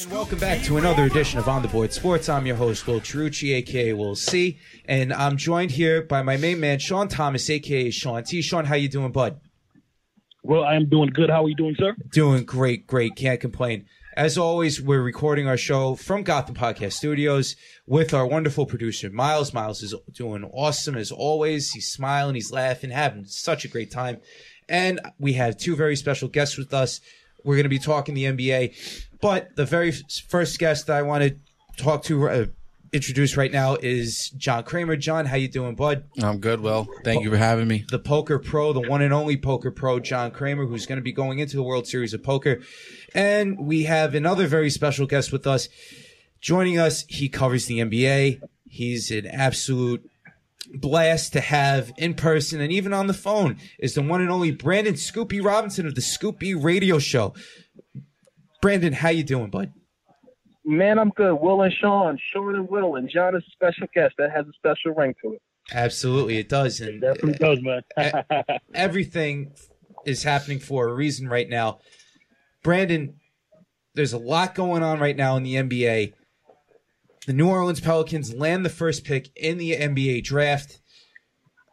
And welcome back to another edition of On the Board Sports. I'm your host, Will Cherucci, aka Will C. And I'm joined here by my main man, Sean Thomas, aka Sean T. Sean, how you doing, bud? Well, I am doing good. How are you doing, sir? Doing great, great. Can't complain. As always, we're recording our show from Gotham Podcast Studios with our wonderful producer, Miles. Miles is doing awesome as always. He's smiling, he's laughing, having such a great time. And we have two very special guests with us. We're going to be talking the NBA. But the very first guest that I want to talk to, uh, introduce right now is John Kramer. John, how you doing, bud? I'm good, Will. Thank you for having me. The poker pro, the one and only poker pro, John Kramer, who's going to be going into the World Series of Poker. And we have another very special guest with us. Joining us, he covers the NBA. He's an absolute blast to have in person and even on the phone is the one and only Brandon Scoop B Robinson of the Scoop B Radio Show. Brandon, how you doing, bud? Man, I'm good. Will and Sean, Sean and Will, and John is a special guest. That has a special ring to it. Absolutely, it does. And It definitely does, man. everything is happening for a reason right now. Brandon, there's a lot going on right now in the NBA. The New Orleans Pelicans land the first pick in the NBA draft.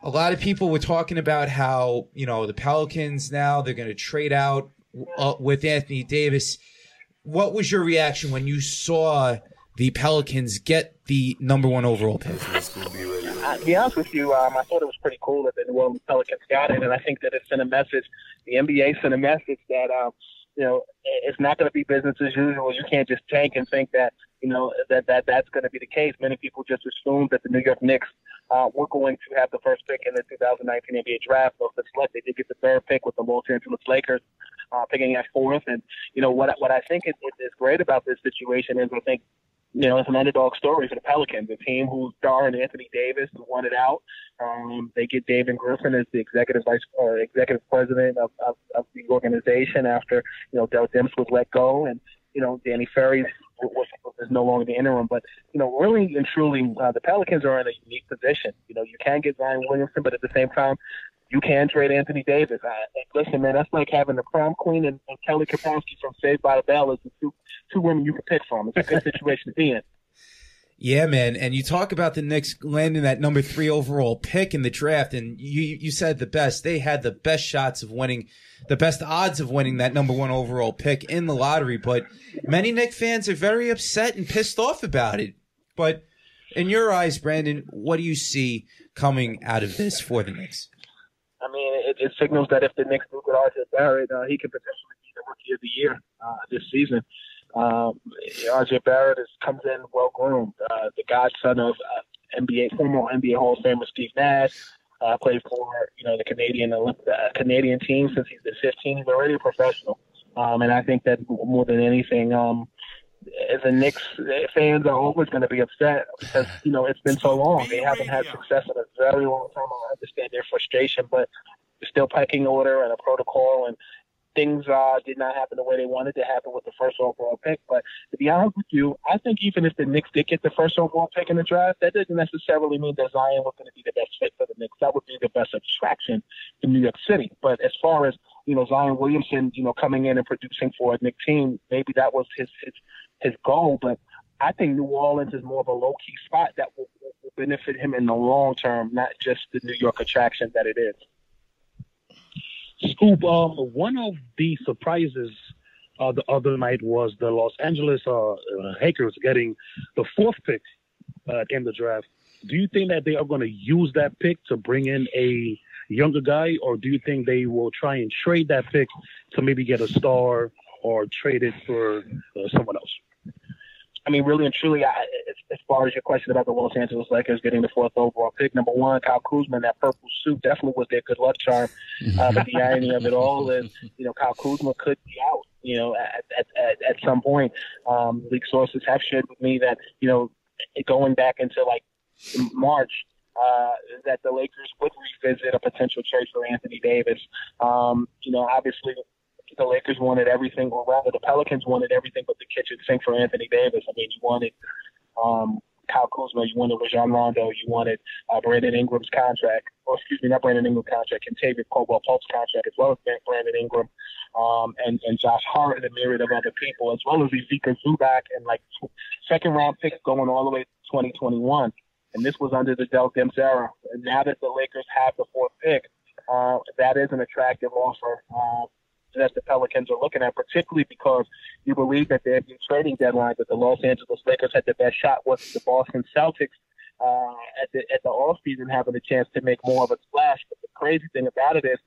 A lot of people were talking about how, you know, the Pelicans now they're going to trade out uh, with Anthony Davis. What was your reaction when you saw the Pelicans get the number one overall pick? Uh, to be honest with you, um, I thought it was pretty cool that the New Orleans Pelicans got it, and I think that it sent a message. The NBA sent a message that um, you know it's not going to be business as usual. You can't just tank and think that you know that that that's going to be the case. Many people just assumed that the New York Knicks uh, were going to have the first pick in the 2019 NBA draft. So the select they did get the third pick with the Los Angeles Lakers uh, picking at fourth. And you know what what I think is, is great about this situation is I think you know, it's an underdog story for the Pelicans, a team who's starring Anthony Davis, won it out. Um, they get David Griffin as the executive vice or executive president of, of, of the organization after, you know, Dell Demps was let go and, you know, Danny Ferry was, was no longer the interim. But, you know, really and truly, uh, the Pelicans are in a unique position. You know, you can get Zion Williamson, but at the same time, you can trade Anthony Davis. I, listen, man, that's like having the prom queen and, and Kelly Kapowski from Saved by the Bell as the two two women you can pick from. It's a good situation to be in. Yeah, man. And you talk about the Knicks landing that number three overall pick in the draft, and you you said the best. They had the best shots of winning, the best odds of winning that number one overall pick in the lottery. But many Knicks fans are very upset and pissed off about it. But in your eyes, Brandon, what do you see coming out of this for the Knicks? I mean, it, it signals that if the Knicks do get RJ Barrett, uh, he could potentially be the rookie of the year uh, this season. Um, RJ Barrett is, comes in well groomed. Uh, the godson of uh, NBA former NBA Hall of Famer Steve Nash. Uh, played for you know the Canadian Olymp- uh, Canadian team since he's been 15. He's already a professional, um, and I think that more than anything, um, the Knicks fans are always going to be upset because you know it's been so long. They haven't had success in a very long time. I understand their frustration, but still pecking order and a protocol, and things uh, did not happen the way they wanted to happen with the first overall pick. But to be honest with you, I think even if the Knicks did get the first overall pick in the draft, that doesn't necessarily mean that Zion was going to be the best fit for the Knicks. That would be the best attraction to New York City. But as far as you know, Zion Williamson, you know, coming in and producing for a Knicks team, maybe that was his his his goal. But I think New Orleans is more of a low key spot that will, will benefit him in the long term, not just the New York attraction that it is. Scoop, um, one of the surprises uh, the other night was the Los Angeles uh, Lakers getting the fourth pick uh, in the draft. Do you think that they are going to use that pick to bring in a younger guy, or do you think they will try and trade that pick to maybe get a star or trade it for uh, someone else? I mean, really and truly, I, as, as far as your question about the Los Angeles Lakers getting the fourth overall pick, number one, Kyle Kuzma, in that purple suit definitely was their good luck charm. Uh, but the irony of it all is, you know, Kyle Kuzma could be out, you know, at, at, at, at some point. Um, league sources have shared with me that, you know, going back into like March, uh, that the Lakers would revisit a potential trade for Anthony Davis. Um, you know, obviously the Lakers wanted everything, or rather, the Pelicans wanted everything but the kitchen sink for Anthony Davis. I mean, you wanted um, Kyle Kuzma, you wanted Rajon Rondo, you wanted uh, Brandon Ingram's contract, or excuse me, not Brandon Ingram's contract, Kentavious Caldwell Pope's contract, as well as Brandon Ingram um, and, and Josh Hart and a myriad of other people, as well as Ivica Zubac and like second round picks going all the way to 2021. And this was under the Dell Demps era. And now that the Lakers have the fourth pick, uh, that is an attractive offer. Uh, that the Pelicans are looking at, particularly because you believe that their trading deadline that the Los Angeles Lakers had the best shot was the Boston Celtics uh, at the at the off season having a chance to make more of a splash. But the crazy thing about it is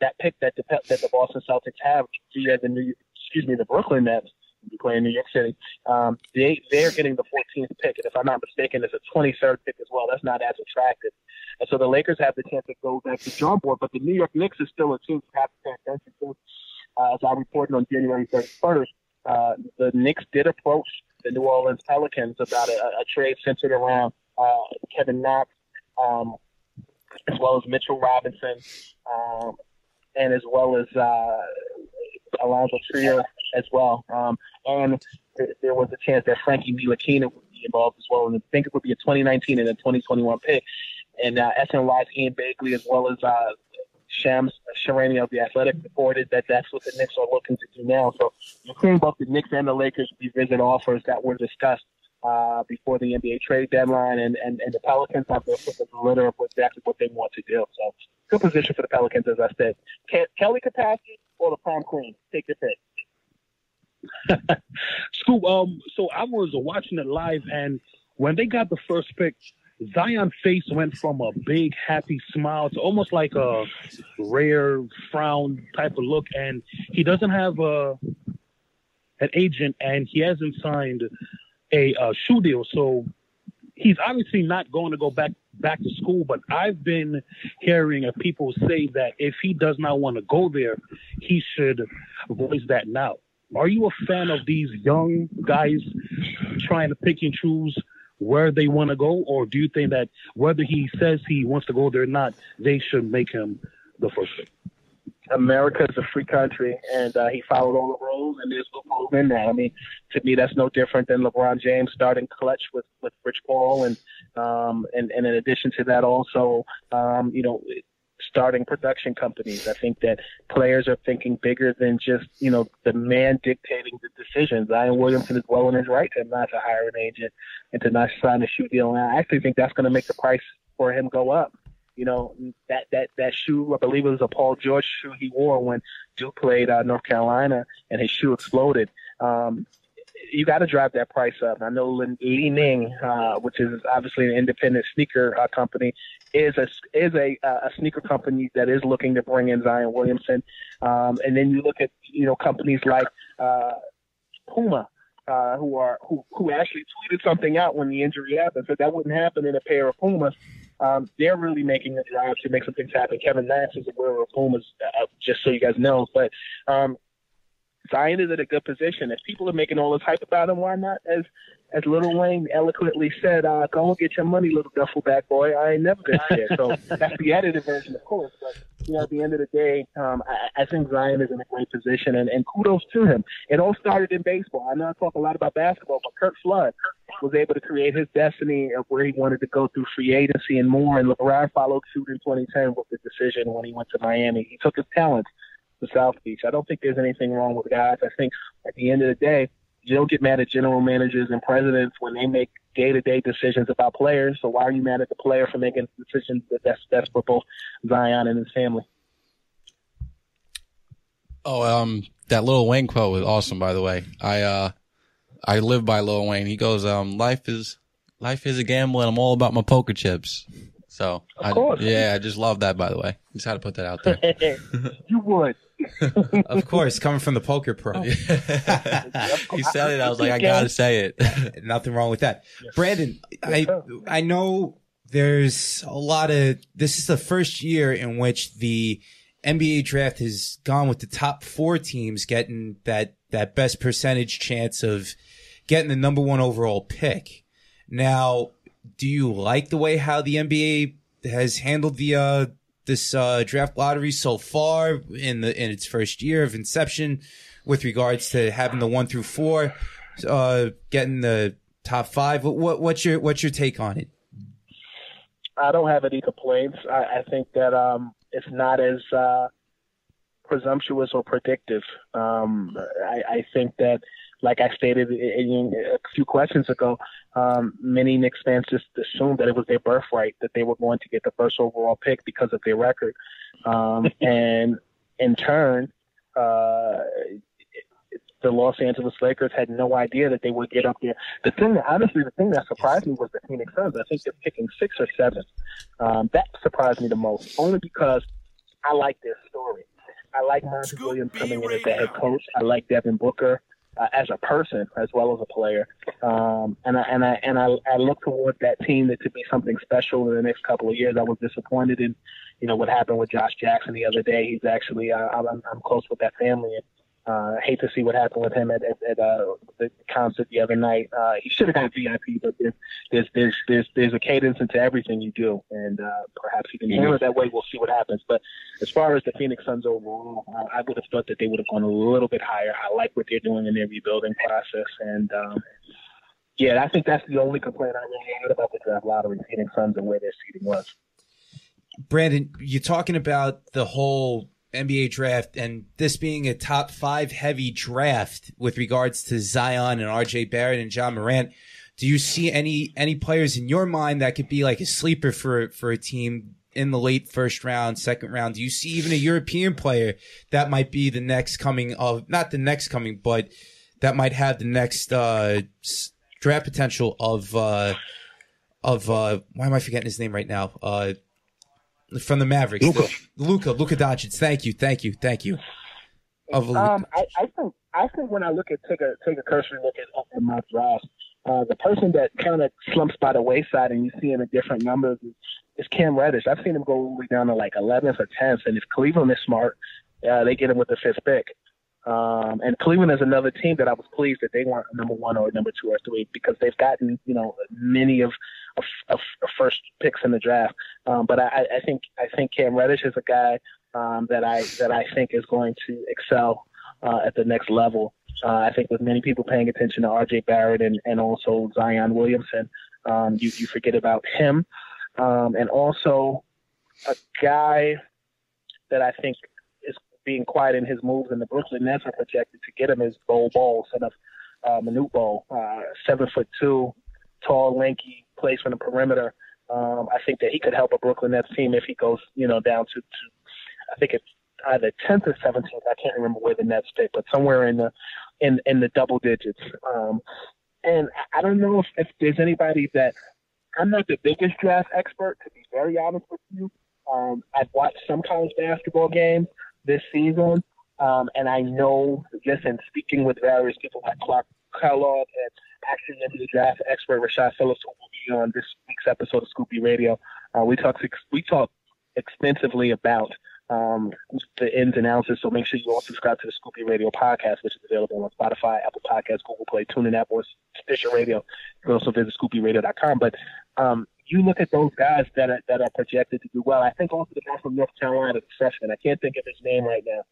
that pick that the that the Boston Celtics have via the New excuse me the Brooklyn Nets be playing New York City. Um, they they're getting the 14th pick, and if I'm not mistaken, it's a 23rd pick as well. That's not as attractive. And so the Lakers have the chance to go back to drawing board, but the New York Knicks is still a team to have to pay attention to. Uh, as I reported on January 31st, uh, the Knicks did approach the New Orleans Pelicans about a, a trade centered around uh, Kevin Knox, um, as well as Mitchell Robinson, um, and as well as uh, Alonzo Trier as well. Um, and there was a chance that Frankie Ntilikina would be involved as well. And I think it would be a 2019 and a 2021 pick. And uh, SNY's Ian Begley, as well as uh, Shams Charania of the Athletic, reported that that's what the Knicks are looking to do now. So you're seeing both the Knicks and the Lakers revisit offers that were discussed uh, before the NBA trade deadline, and, and, and the Pelicans have their foot in the litter of exactly what they want to do. So good position for the Pelicans, as I said. Kelly Capacity or the prom queen? Take your pick. Scoop, um, so I was watching it live, and when they got the first pick, Zion's face went from a big happy smile to almost like a rare frown type of look, and he doesn't have a an agent, and he hasn't signed a shoe deal, so he's obviously not going to go back back to school. But I've been hearing of people say that if he does not want to go there, he should voice that now. Are you a fan of these young guys trying to pick and choose where they want to go, or do you think that whether he says he wants to go there or not, they should make him the first pick? America is a free country, and uh, he followed all the rules, and there's loopholes in that. I mean, to me, that's no different than LeBron James starting Klutch with with Rich Paul, and um, and and in addition to that, also, um, you know, starting production companies. I think that players are thinking bigger than just, you know, the man dictating the decisions. Zion Williamson is well in his right to not to hire an agent and to not sign a shoe deal. And I actually think that's going to make the price for him go up. You know, that, that, that shoe, I believe it was a Paul George shoe he wore when Duke played uh, North Carolina and his shoe exploded. Um, you got to drive that price up. I know Li Ning, uh, which is obviously an independent sneaker uh, company, is a is a a sneaker company that is looking to bring in Zion Williamson. Um, and then you look at you know companies like uh, Puma, uh, who are who who actually tweeted something out when the injury happened, said that wouldn't happen in a pair of Pumas. Um, they're really making a drive to make some things happen. Kevin Nash is aware of Pumas, uh, just so you guys know. But um, Zion is in a good position. If people are making all this hype about him, why not? As as Lil Wayne eloquently said, uh, "Go and get your money, little duffel bag boy." I ain't never been scared. so that's the edited version, of course. But you know, at the end of the day, um, I, I think Zion is in a great position, and, and kudos to him. It all started in baseball. I know I talk a lot about basketball, but Curt Flood was able to create his destiny of where he wanted to go through free agency and more, and LeBron followed suit in 2010 with the decision when he went to Miami. He took his talents to South Beach. I don't think there's anything wrong with guys. I think at the end of the day, you don't get mad at general managers and presidents when they make day to day decisions about players. So why are you mad at the player for making decisions that that's that's for both Zion and his family? Oh, um, that Lil Wayne quote was awesome. By the way, I uh, I live by Lil Wayne. He goes, um, life is life is a gamble, and I'm all about my poker chips. So, Of I, course. yeah, I just love that. By the way, just had to put that out there. you would. Of course, coming from the poker pro. he said it. I was like, I gotta say it. Nothing wrong with that. Brandon, I I know there's a lot of this is the first year in which the NBA draft has gone with the top four teams getting that that best percentage chance of getting the number one overall pick. Now, do you like the way how the NBA has handled the uh this uh draft lottery so far in the in its first year of inception with regards to having the one through four uh getting the top five what, what what's your what's your take on it I don't have any complaints. I, I think that um, it's not as uh, presumptuous or predictive. Um, I, I think that, like I stated in, a few questions ago, um, many Knicks fans just assumed that it was their birthright that they were going to get the first overall pick because of their record, um, and in turn, uh, the Los Angeles Lakers had no idea that they would get up there. The thing, that, honestly, the thing that surprised me was the Phoenix Suns. I think they're picking six or seven. Um, that surprised me the most, only because I like their story. I like Monty Williams coming in as the head coach. I like Devin Booker uh, as a person as well as a player. Um, and I and I and I, I look toward that team that to be something special in the next couple of years. I was disappointed in, you know, what happened with Josh Jackson the other day. He's actually uh, I'm, I'm close with that family. And, uh, hate to see what happened with him at, at, at uh, the concert the other night. Uh, he should have got VIP, but there's, there's there's there's there's a cadence into everything you do, and uh, perhaps he handle it that way. We'll see what happens. But as far as the Phoenix Suns overall, uh, I would have thought that they would have gone a little bit higher. I like what they're doing in their rebuilding process, and um, yeah, I think that's the only complaint I really had about the draft lottery, Phoenix Suns, and where their seating was. Brandon, you're talking about the whole NBA draft and this being a top five heavy draft with regards to Zion and RJ Barrett and Ja Morant. Do you see any any players in your mind that could be like a sleeper for for a team in the late first round, second round? Do you see even a European player that might be the next coming of not the next coming, but that might have the next uh, draft potential of uh, of uh, why am I forgetting his name right now? From the Mavericks. Luka. Luca, Luka Doncic. Thank you, thank you, thank you. Of Um, I, I think I think when I look at take a take a cursory look at, at my draft, uh, the person that kind of slumps by the wayside and you see him in different numbers is, is Cam Reddish. I've seen him go all the way down to like 11th or 10th, and if Cleveland is smart, uh, they get him with the fifth pick. Um, and Cleveland is another team that I was pleased that they weren't number one or number two or three because they've gotten you know many of first picks in the draft. Um, but I, I think I think Cam Reddish is a guy um, that I that I think is going to excel uh, at the next level. Uh, I think with many people paying attention to R.J. Barrett and, and also Zion Williamson, um, you you forget about him, um, and also a guy that I think is being quiet in his moves, and the Brooklyn Nets are projected to get him is Bol Bol, son of uh, Manute Bol, uh, seven foot two, tall, lanky, plays from the perimeter. Um, I think that he could help a Brooklyn Nets team if he goes, you know, down to, to I think it's either 10th or 17th. I can't remember where the Nets pick, but somewhere in the in in the double digits. Um, and I don't know if, if there's anybody that I'm not the biggest draft expert, to be very honest with you. Um, I've watched some college basketball games this season, um, and I know just in speaking with various people like Clark Kellogg and actually the draft expert Rashad Phillips, who be on this week's episode of Scoop B Radio. Uh, we talk we talk extensively about um, the ins and outs. So make sure you all subscribe to the Scoop B Radio podcast, which is available on Spotify, Apple Podcasts, Google Play, TuneIn app, or Stitcher Radio. You can also visit ScoopBRadio.com. But um, you look at those guys that are that are projected to do well. I think also the guy from North Carolina, the freshman. I can't think of his name right now.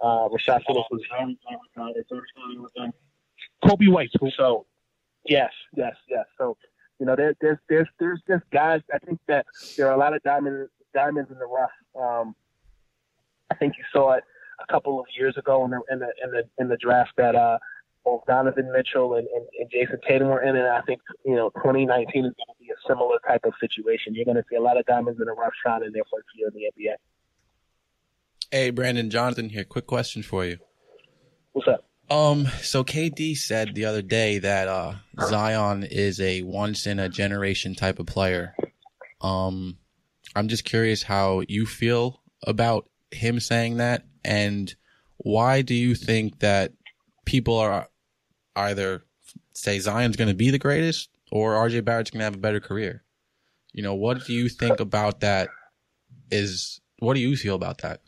Uh, Rashad Phillips was very young. Coby White. So, yes, yes, yes. So, you know, there, there's there's there's just guys. I think that there are a lot of diamonds diamonds in the rough. Um, I think you saw it a couple of years ago in the in the in the, in the draft that uh, both Donovan Mitchell and, and, and Jayson Tatum were in, and I think you know 2019 is going to be a similar type of situation. You're going to see a lot of diamonds in the rough shot in their first year in the NBA. Hey, Brandon Jonathan here. Quick question for you. What's up? Um, so KD said the other day that uh, Zion is a once in a generation type of player. Um, I'm just curious how you feel about him saying that, and why do you think that people are either say Zion's going to be the greatest or RJ Barrett's going to have a better career? You know, what do you think about that? Is what do you feel about that?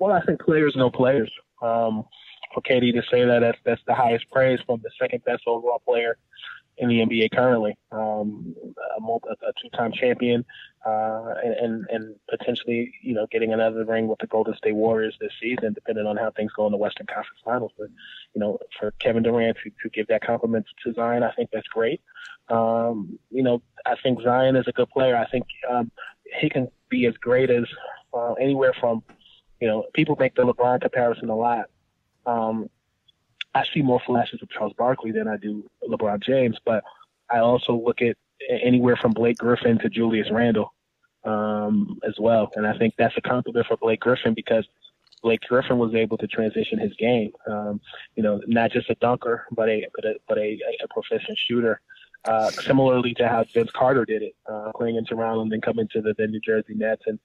Well, I think players know players. Um, for KD to say that that's, that's the highest praise from the second best overall player in the NBA currently, um, a, a two-time champion, uh, and, and potentially, you know, getting another ring with the Golden State Warriors this season, depending on how things go in the Western Conference Finals. But, you know, for Kevin Durant to, to give that compliment to Zion, I think that's great. Um, you know, I think Zion is a good player. I think um, he can be as great as uh, anywhere from, you know, people make the LeBron comparison a lot. Um, I see more flashes of Charles Barkley than I do LeBron James, but I also look at anywhere from Blake Griffin to Julius Randle um, as well, and I think that's a compliment for Blake Griffin because Blake Griffin was able to transition his game. Um, you know, not just a dunker, but a but a but a, a proficient shooter. Uh, similarly to how Vince Carter did it, uh, playing in Toronto and then coming to the, the New Jersey Nets and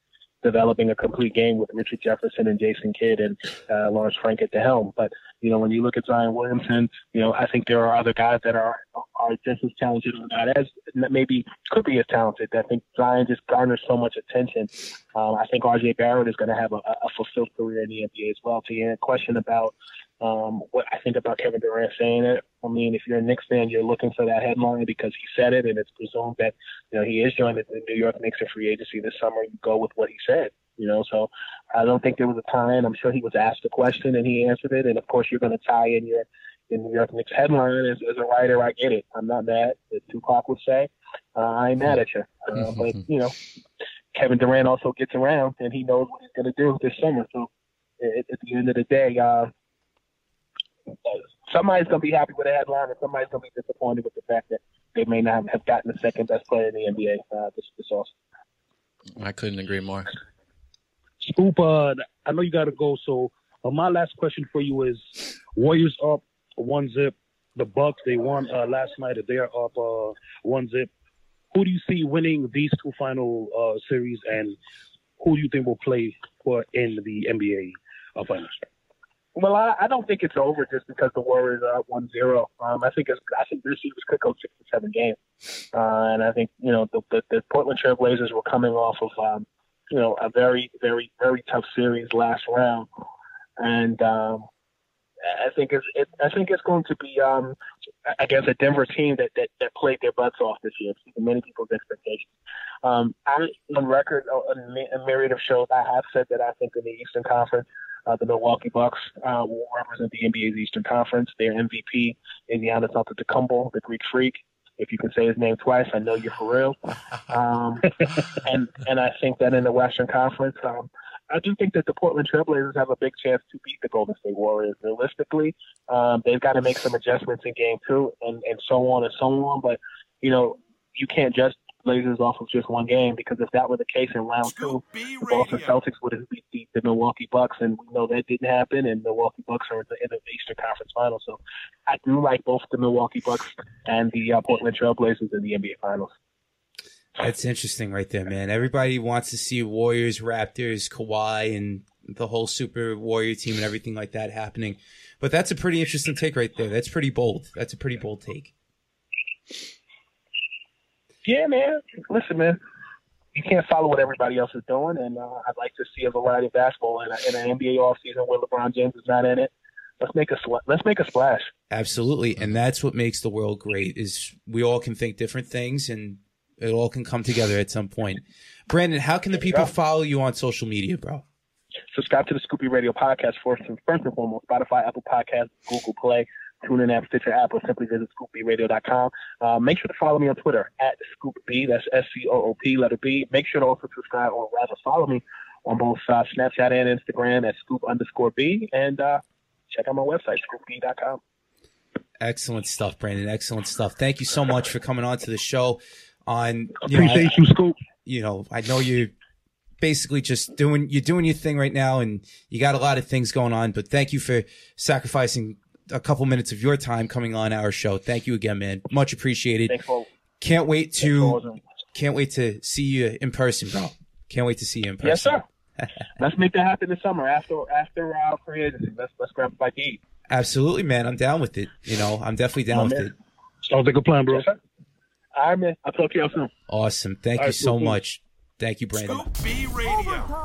developing a complete game with Richard Jefferson and Jason Kidd and uh, Lawrence Frank at the helm. But you know, when you look at Zion Williamson, you know, I think there are other guys that are are just as talented or not as maybe could be as talented. I think Zion just garners so much attention. Um, I think RJ Barrett is going to have a, a fulfilled career in the NBA as well. To your question about um, what I think about Kevin Durant saying it. I mean, if you're a Knicks fan, you're looking for that headline because he said it, and it's presumed that you know he is joining the New York Knicks in free agency this summer. You go with what he said, you know. So I don't think there was a time. I'm sure he was asked a question and he answered it. And of course, you're going to tie in your the New York Knicks headline as, as a writer. I get it. I'm not mad. As Tupac would say, uh, I ain't mad at you. Uh, but you know, Kevin Durant also gets around, and he knows what he's going to do this summer. So at, at the end of the day. Uh, somebody's going to be happy with the headline, and somebody's going to be disappointed with the fact that they may not have gotten the second best player in the NBA uh, this this off. I couldn't agree more. Scoop, uh, I know you got to go, so uh, my last question for you is: Warriors up one zip. The Bucks they won uh, last night. They're up uh, one zip. Who do you see winning these two final uh, series, and who do you think will play for in the NBA uh, finals? Well, I, I don't think it's over just because the Warriors are up one zero. Um, I think it's, I think this series could go six to seven games, uh, and I think you know the, the, the Portland Trailblazers were coming off of um, you know a very very very tough series last round, and um, I think it's it, I think it's going to be um, I guess a Denver team that, that that played their butts off this year, many people's expectations. Um, I'm on record on a myriad of shows. I have said that I think in the Eastern Conference uh, the Milwaukee Bucks uh, will represent the NBA's Eastern Conference. Their MVP is Giannis Antetokounmpo, the Greek Freak. If you can say his name twice, I know you're for real. Um, and and I think that in the Western Conference, um, I do think that the Portland Trailblazers have a big chance to beat the Golden State Warriors. Realistically, um, they've got to make some adjustments in Game Two, and and so on and so on. But you know, you can't just Blazers off of just one game because if that were the case in round two, the Boston Celtics would have beat the, the, Milwaukee Bucks, and we know that didn't happen. And Milwaukee Bucks are in the, in the Eastern Conference Finals, so I do like both the Milwaukee Bucks and the uh, Portland Trailblazers in the NBA Finals. That's interesting, right there, man. Everybody wants to see Warriors, Raptors, Kawhi, and the whole Super Warrior team and everything like that happening. But that's a pretty interesting take right there. That's pretty bold. That's a pretty bold take. Yeah, man. Listen, man. You can't follow what everybody else is doing, and uh, I'd like to see a variety of basketball in, a, in an NBA offseason where LeBron James is not in it. Let's make a let's make a splash. Absolutely, and that's what makes the world great. Is we all can think different things, and it all can come together at some point. Brandon, how can the people follow you on social media, bro? Subscribe to the Scoop B Radio podcast first and first and foremost. Spotify, Apple Podcasts, Google Play, TuneIn app, Stitcher app, or simply visit ScoopBRadio.com. Uh, make sure to follow me on Twitter at ScoopB. That's S C O O P, letter B. Make sure to also subscribe, or rather follow me on both uh, Snapchat and Instagram at Scoop underscore B. And uh, check out my website, ScoopB.com. Excellent stuff, Brandon. Excellent stuff. Thank you so much for coming on to the show. On you know, I- Appreciate you, Scoop. you know, I know you basically just doing you're doing your thing right now and you got a lot of things going on, but thank you for sacrificing a couple minutes of your time coming on our show. Thank you again, man. Much appreciated. Thanks Can't wait to can't wait to see you in person, bro. Can't wait to see you in person. Yes, sir. Let's make that happen this summer after after our free agency. Let's let's grab a bite to eat. Absolutely, man. I'm down with it. You know, I'm definitely down My with man. it. Sounds like a plan, bro. Yes, sir. All right, man. I'll talk to y'all soon. Awesome. Thank All you right, so cool, cool. much. Thank you, Brandon. Scoop B Radio.